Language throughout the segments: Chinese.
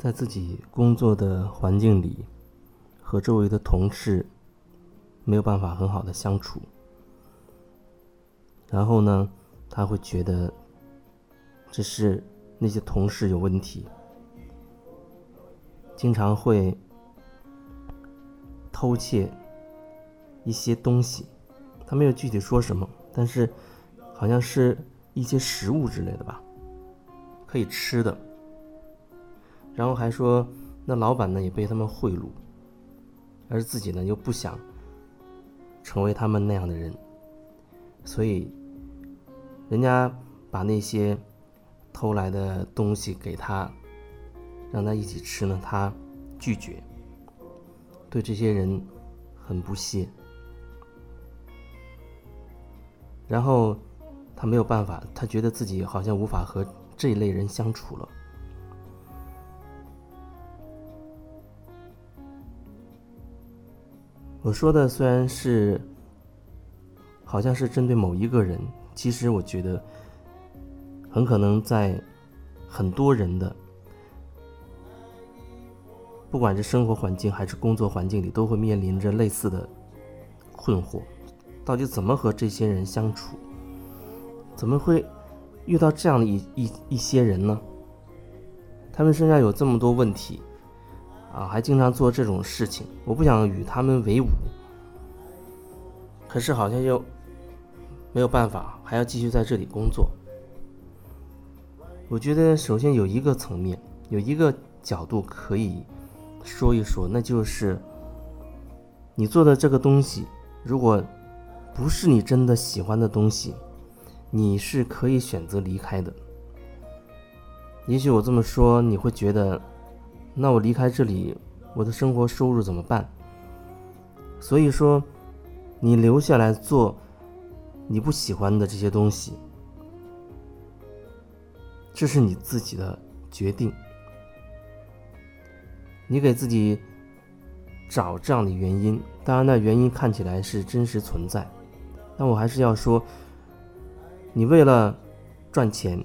在自己工作的环境里，和周围的同事没有办法很好的相处，然后呢，他会觉得这是那些同事有问题，经常会偷窃一些东西，他没有具体说什么，但是好像是一些食物之类的吧，可以吃的。然后还说，那老板呢也被他们贿赂，而自己呢又不想成为他们那样的人，所以人家把那些偷来的东西给他，让他一起吃呢，他拒绝，对这些人很不屑，然后他没有办法，他觉得自己好像无法和这一类人相处了。我说的虽然是，好像是针对某一个人，其实我觉得，很可能在很多人的，不管是生活环境还是工作环境里，都会面临着类似的困惑。到底怎么和这些人相处？怎么会遇到这样的一一一些人呢？他们身上有这么多问题。啊，还经常做这种事情，我不想与他们为伍，可是好像又没有办法，还要继续在这里工作。我觉得首先有一个层面，有一个角度可以说一说，那就是你做的这个东西，如果不是你真的喜欢的东西，你是可以选择离开的。也许我这么说，你会觉得。那我离开这里，我的生活收入怎么办？所以说，你留下来做你不喜欢的这些东西，这是你自己的决定。你给自己找这样的原因，当然那原因看起来是真实存在，但我还是要说，你为了赚钱，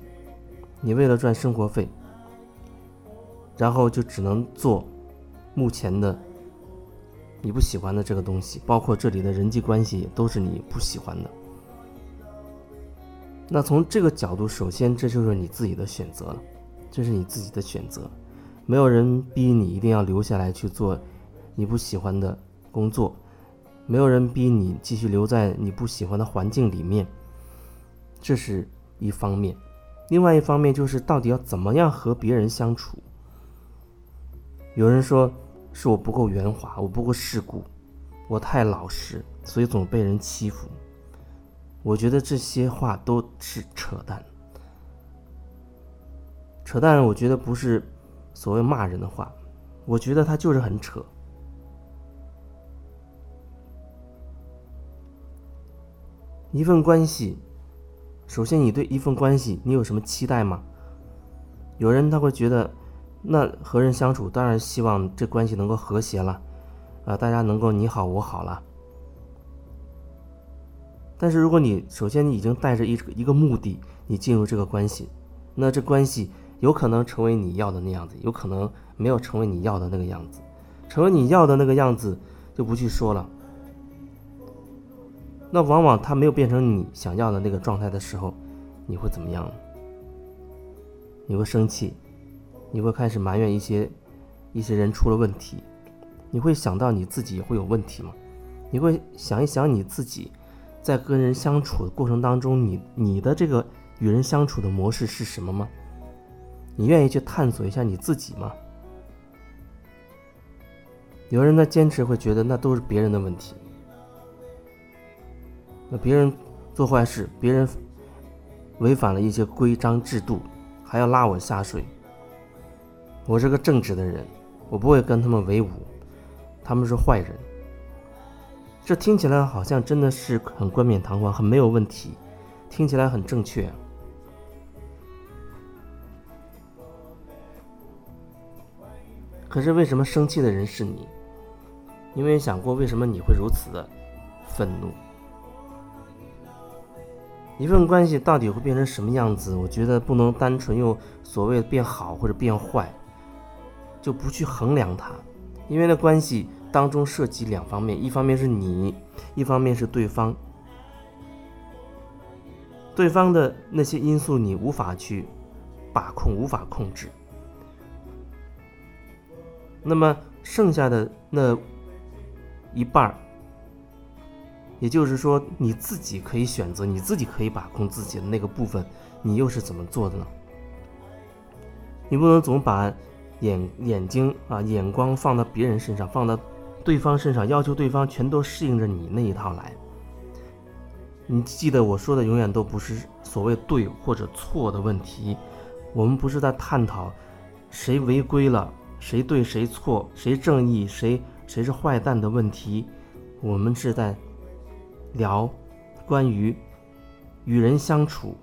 你为了赚生活费。然后就只能做目前的你不喜欢的这个东西，包括这里的人际关系也都是你不喜欢的。那从这个角度，首先这就是你自己的选择了，这是你自己的选择，没有人逼你一定要留下来去做你不喜欢的工作，没有人逼你继续留在你不喜欢的环境里面，这是一方面。另外一方面就是到底要怎么样和别人相处。有人说是我不够圆滑，我不够世故，我太老实，所以总被人欺负。我觉得这些话都是扯淡。扯淡，我觉得不是所谓骂人的话，我觉得他就是很扯。一份关系，首先你对一份关系你有什么期待吗？有人他会觉得。那和人相处，当然希望这关系能够和谐了，啊，大家能够你好我好了。但是如果你首先你已经带着一一个目的，你进入这个关系，那这关系有可能成为你要的那样子，有可能没有成为你要的那个样子。成为你要的那个样子就不去说了。那往往他没有变成你想要的那个状态的时候，你会怎么样？你会生气。你会开始埋怨一些一些人出了问题，你会想到你自己会有问题吗？你会想一想你自己在跟人相处的过程当中，你你的这个与人相处的模式是什么吗？你愿意去探索一下你自己吗？有人呢坚持会觉得那都是别人的问题，那别人做坏事，别人违反了一些规章制度，还要拉我下水。我是个正直的人，我不会跟他们为伍，他们是坏人。这听起来好像真的是很冠冕堂皇，很没有问题，听起来很正确。可是为什么生气的人是你？你有没有想过为什么你会如此的愤怒？一份关系到底会变成什么样子？我觉得不能单纯用所谓的变好或者变坏。就不去衡量它，因为那关系当中涉及两方面，一方面是你，一方面是对方。对方的那些因素你无法去把控，无法控制。那么剩下的那一半儿，也就是说你自己可以选择，你自己可以把控自己的那个部分，你又是怎么做的呢？你不能总把眼眼睛啊眼光放到别人身上，放到对方身上，要求对方全都适应着你那一套来。你记得我说的，永远都不是所谓对或者错的问题。我们不是在探讨谁违规了，谁对谁错，谁正义，谁谁是坏蛋的问题。我们是在聊关于与人相处，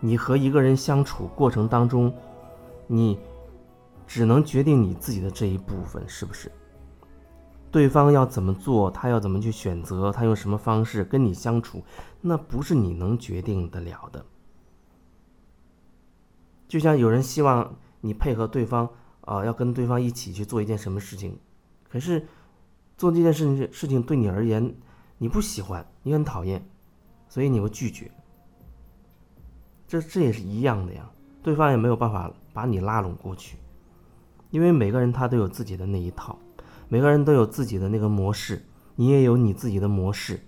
你和一个人相处过程当中，你只能决定你自己的这一部分，是不是？对方要怎么做，他要怎么去选择，他用什么方式跟你相处，那不是你能决定得了的。就像有人希望你配合对方，啊，要跟对方一起去做一件什么事情，可是做这件事情事情对你而言，你不喜欢，你很讨厌，所以你会拒绝。这这也是一样的呀，对方也没有办法把你拉拢过去，因为每个人他都有自己的那一套。每个人都有自己的那个模式，你也有你自己的模式，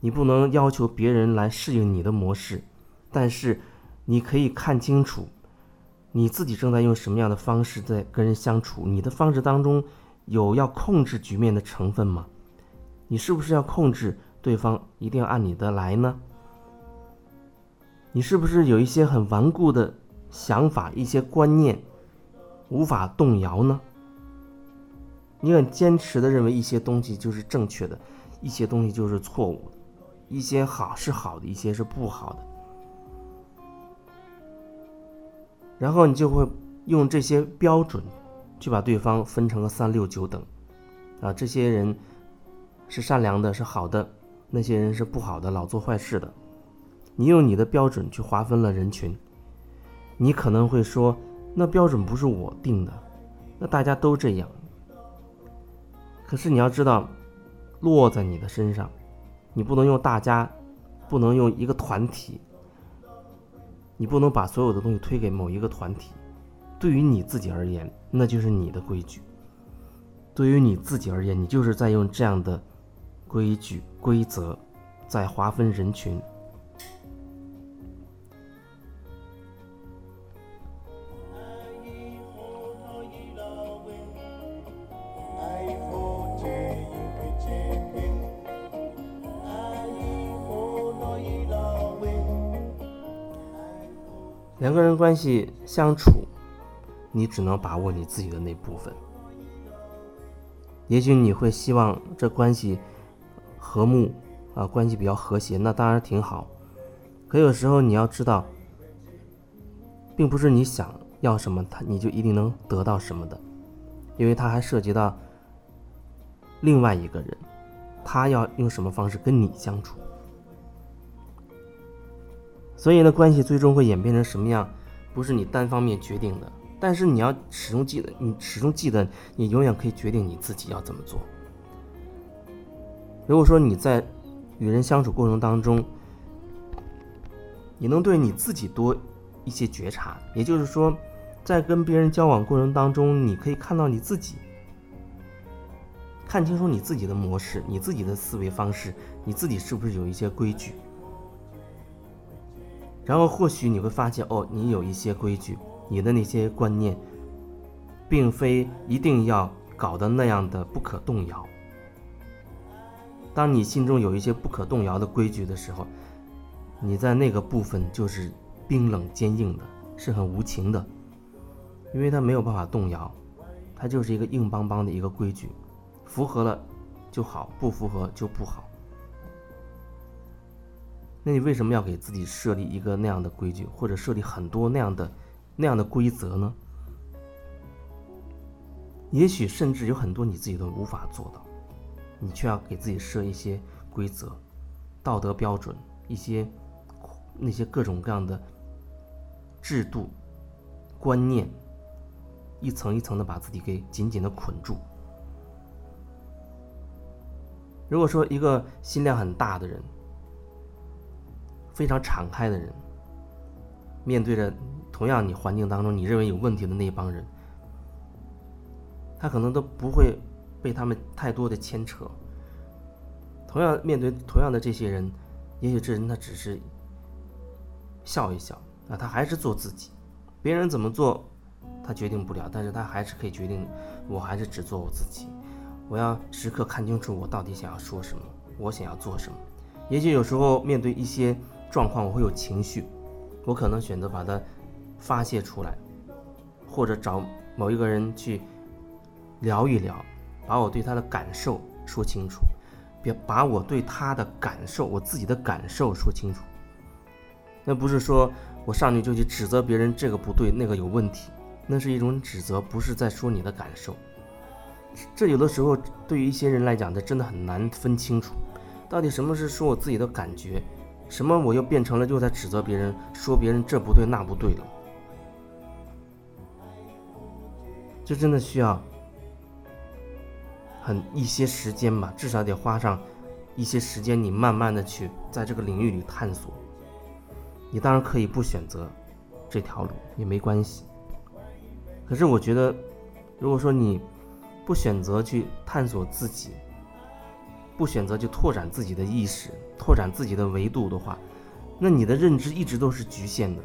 你不能要求别人来适应你的模式，但是你可以看清楚，你自己正在用什么样的方式在跟人相处，你的方式当中有要控制局面的成分吗？你是不是要控制对方一定要按你的来呢？你是不是有一些很顽固的想法、一些观念无法动摇呢？你很坚持的认为一些东西就是正确的，一些东西就是错误的，一些好是好的，一些是不好的。然后你就会用这些标准，去把对方分成了三六九等，啊，这些人是善良的，是好的；那些人是不好的，老做坏事的。你用你的标准去划分了人群，你可能会说，那标准不是我定的，那大家都这样。可是你要知道，落在你的身上，你不能用大家，不能用一个团体，你不能把所有的东西推给某一个团体。对于你自己而言，那就是你的规矩。对于你自己而言，你就是在用这样的规矩规则，在划分人群。关系相处，你只能把握你自己的那部分。也许你会希望这关系和睦啊，关系比较和谐，那当然挺好。可有时候你要知道，并不是你想要什么，他你就一定能得到什么的，因为它还涉及到另外一个人，他要用什么方式跟你相处。所以呢，关系最终会演变成什么样，不是你单方面决定的。但是你要始终记得，你始终记得，你永远可以决定你自己要怎么做。如果说你在与人相处过程当中，你能对你自己多一些觉察，也就是说，在跟别人交往过程当中，你可以看到你自己，看清楚你自己的模式，你自己的思维方式，你自己是不是有一些规矩。然后或许你会发现，哦，你有一些规矩，你的那些观念，并非一定要搞得那样的不可动摇。当你心中有一些不可动摇的规矩的时候，你在那个部分就是冰冷坚硬的，是很无情的，因为它没有办法动摇，它就是一个硬邦邦的一个规矩，符合了就好，不符合就不好。那你为什么要给自己设立一个那样的规矩，或者设立很多那样的那样的规则呢？也许甚至有很多你自己都无法做到，你却要给自己设一些规则、道德标准、一些那些各种各样的制度、观念，一层一层的把自己给紧紧的捆住。如果说一个心量很大的人，非常敞开的人，面对着同样你环境当中你认为有问题的那一帮人，他可能都不会被他们太多的牵扯。同样面对同样的这些人，也许这人他只是笑一笑啊，他还是做自己，别人怎么做他决定不了，但是他还是可以决定，我还是只做我自己。我要时刻看清楚我到底想要说什么，我想要做什么。也许有时候面对一些状况，我会有情绪，我可能选择把它发泄出来，或者找某一个人去聊一聊，把我对他的感受说清楚，别把我对他的感受，我自己的感受说清楚。那不是说我上去就去指责别人这个不对，那个有问题，那是一种指责，不是在说你的感受。这有的时候对于一些人来讲，他真的很难分清楚，到底什么是说我自己的感觉，什么我又变成了又在指责别人，说别人这不对那不对了。这真的需要很一些时间吧，至少得花上一些时间，你慢慢的去在这个领域里探索。你当然可以不选择这条路也没关系，可是我觉得，如果说你。不选择去探索自己，不选择去拓展自己的意识、拓展自己的维度的话，那你的认知一直都是局限的。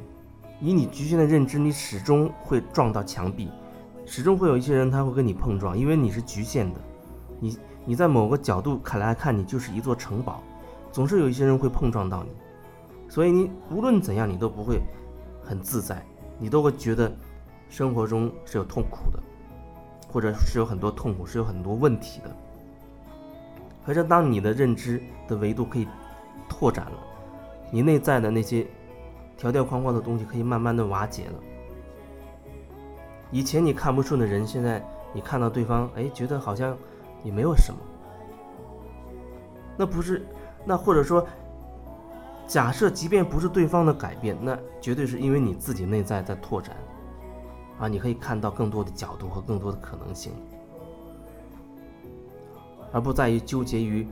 以你局限的认知，你始终会撞到墙壁，始终会有一些人他会跟你碰撞，因为你是局限的。你你在某个角度看来看，你就是一座城堡，总是有一些人会碰撞到你，所以你无论怎样，你都不会很自在，你都会觉得生活中是有痛苦的。或者是有很多痛苦，是有很多问题的。可是，当你的认知的维度可以拓展了，你内在的那些条条框框的东西可以慢慢的瓦解了。以前你看不顺的人，现在你看到对方，哎，觉得好像也没有什么。那不是，那或者说，假设即便不是对方的改变，那绝对是因为你自己内在在拓展。啊，你可以看到更多的角度和更多的可能性，而不在于纠结于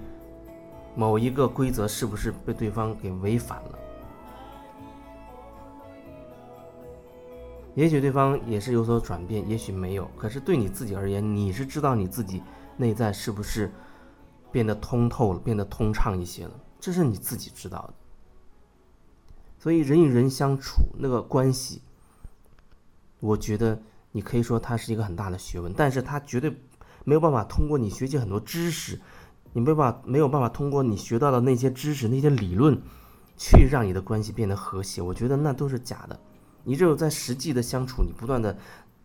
某一个规则是不是被对方给违反了。也许对方也是有所转变，也许没有。可是对你自己而言，你是知道你自己内在是不是变得通透了，变得通畅一些了，这是你自己知道的。所以人与人相处那个关系。我觉得你可以说它是一个很大的学问，但是它绝对没有办法通过你学习很多知识，你没办法没有办法通过你学到的那些知识、那些理论，去让你的关系变得和谐。我觉得那都是假的。你只有在实际的相处，你不断的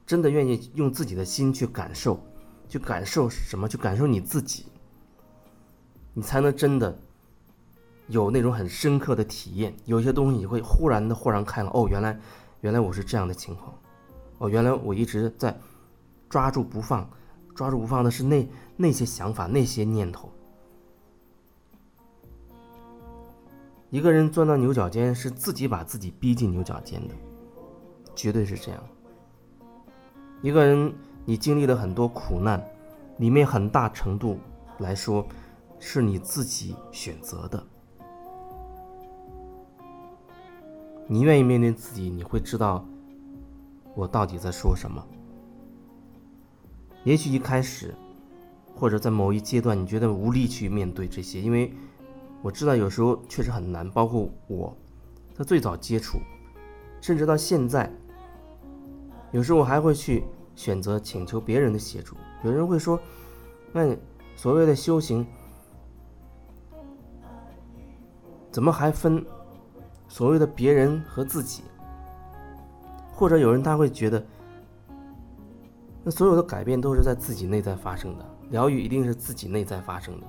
真的愿意用自己的心去感受，去感受什么？去感受你自己，你才能真的有那种很深刻的体验。有些东西你会忽然的豁然开朗，哦，原来原来我是这样的情况。哦，原来我一直在抓住不放，抓住不放的是那那些想法、那些念头。一个人钻到牛角尖，是自己把自己逼进牛角尖的，绝对是这样。一个人，你经历了很多苦难，里面很大程度来说，是你自己选择的。你愿意面对自己，你会知道。我到底在说什么？也许一开始，或者在某一阶段，你觉得无力去面对这些，因为我知道有时候确实很难。包括我，在最早接触，甚至到现在，有时候我还会去选择请求别人的协助。有人会说：“那所谓的修行，怎么还分所谓的别人和自己？”或者有人他会觉得，所有的改变都是在自己内在发生的，疗愈一定是自己内在发生的，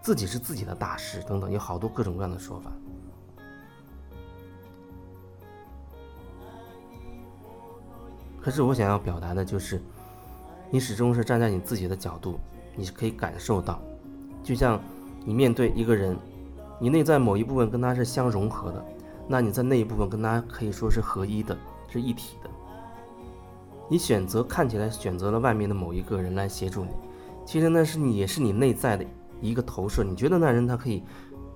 自己是自己的大师等等，有好多各种各样的说法。可是我想要表达的就是，你始终是站在你自己的角度，你是可以感受到，就像你面对一个人，你内在某一部分跟他是相融合的，那你在那一部分跟他可以说是合一的。是一体的，你选择看起来选择了外面的某一个人来协助你，其实那是你也是你内在的一个投射。你觉得那人他可以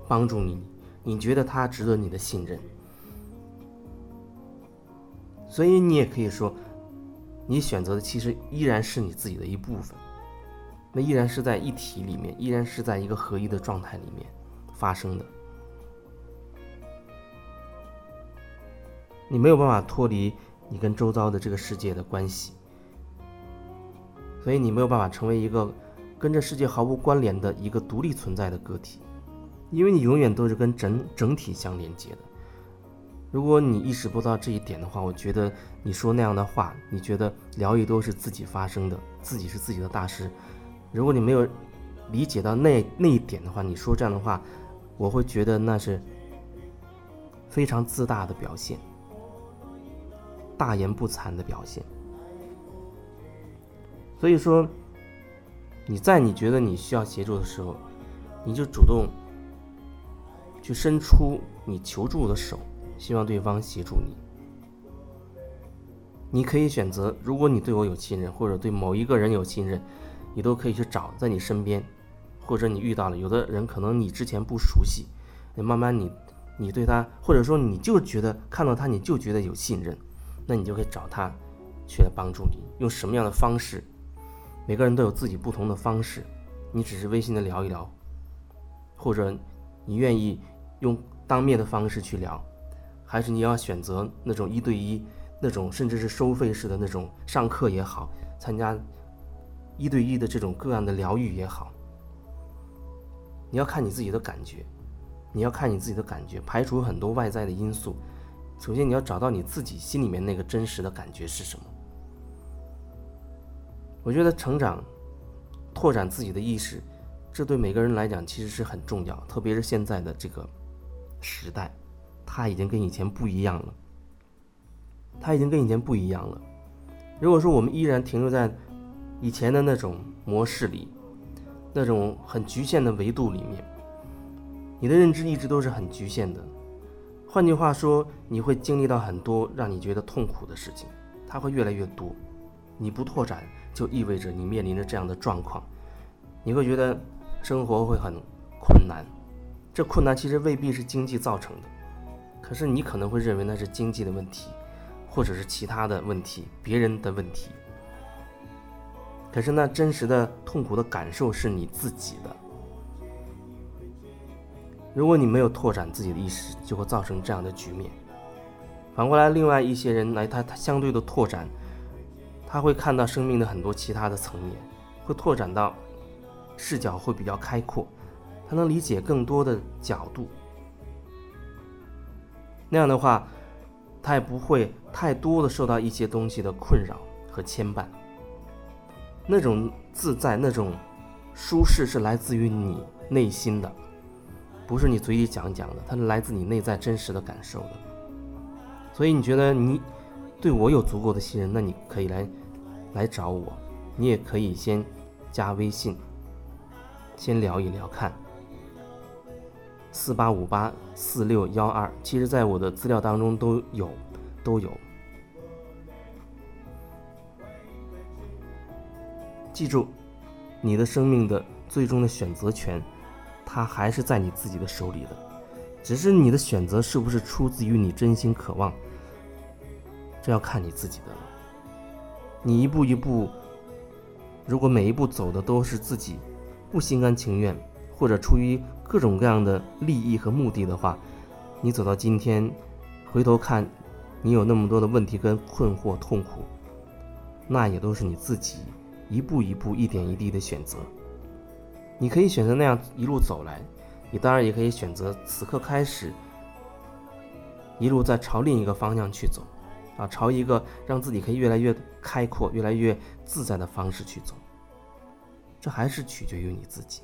帮助你，你觉得他值得你的信任，所以你也可以说，你选择的其实依然是你自己的一部分，那依然是在一体里面，依然是在一个合一的状态里面发生的。你没有办法脱离你跟周遭的这个世界的关系，所以你没有办法成为一个跟这世界毫无关联的一个独立存在的个体，因为你永远都是跟整整体相连接的。如果你意识不到这一点的话，我觉得你说那样的话，你觉得疗愈都是自己发生的，自己是自己的大师。如果你没有理解到那那一点的话，你说这样的话，我会觉得那是非常自大的表现。大言不惭的表现。所以说，你在你觉得你需要协助的时候，你就主动去伸出你求助的手，希望对方协助你。你可以选择，如果你对我有信任，或者对某一个人有信任，你都可以去找在你身边，或者你遇到了有的人，可能你之前不熟悉，慢慢你你对他，或者说你就觉得看到他你就觉得有信任。那你就可以找他，去来帮助你。用什么样的方式？每个人都有自己不同的方式。你只是微信的聊一聊，或者你愿意用当面的方式去聊，还是你要选择那种一对一、那种甚至是收费式的那种上课也好，参加一对一的这种个案的疗愈也好，你要看你自己的感觉，你要看你自己的感觉，排除很多外在的因素。首先，你要找到你自己心里面那个真实的感觉是什么。我觉得成长、拓展自己的意识，这对每个人来讲其实是很重要。特别是现在的这个时代，它已经跟以前不一样了。它已经跟以前不一样了。如果说我们依然停留在以前的那种模式里，那种很局限的维度里面，你的认知一直都是很局限的。换句话说，你会经历到很多让你觉得痛苦的事情，它会越来越多。你不拓展，就意味着你面临着这样的状况，你会觉得生活会很困难。这困难其实未必是经济造成的，可是你可能会认为那是经济的问题，或者是其他的问题、别人的问题。可是那真实的痛苦的感受是你自己的。如果你没有拓展自己的意识，就会造成这样的局面。反过来，另外一些人来，他他相对的拓展，他会看到生命的很多其他的层面，会拓展到视角会比较开阔，他能理解更多的角度。那样的话，他也不会太多的受到一些东西的困扰和牵绊。那种自在，那种舒适，是来自于你内心的。不是你嘴里讲讲的，它是来自你内在真实的感受的。所以你觉得你对我有足够的信任，那你可以来来找我，你也可以先加微信，先聊一聊看。四八五八四六幺二，其实在我的资料当中都有，都有。记住，你的生命的最终的选择权。它还是在你自己的手里的，只是你的选择是不是出自于你真心渴望，这要看你自己的了。你一步一步，如果每一步走的都是自己不心甘情愿，或者出于各种各样的利益和目的的话，你走到今天，回头看，你有那么多的问题跟困惑、痛苦，那也都是你自己一步一步、一点一滴的选择。你可以选择那样一路走来，你当然也可以选择此刻开始一路在朝另一个方向去走，啊，朝一个让自己可以越来越开阔、越来越自在的方式去走。这还是取决于你自己。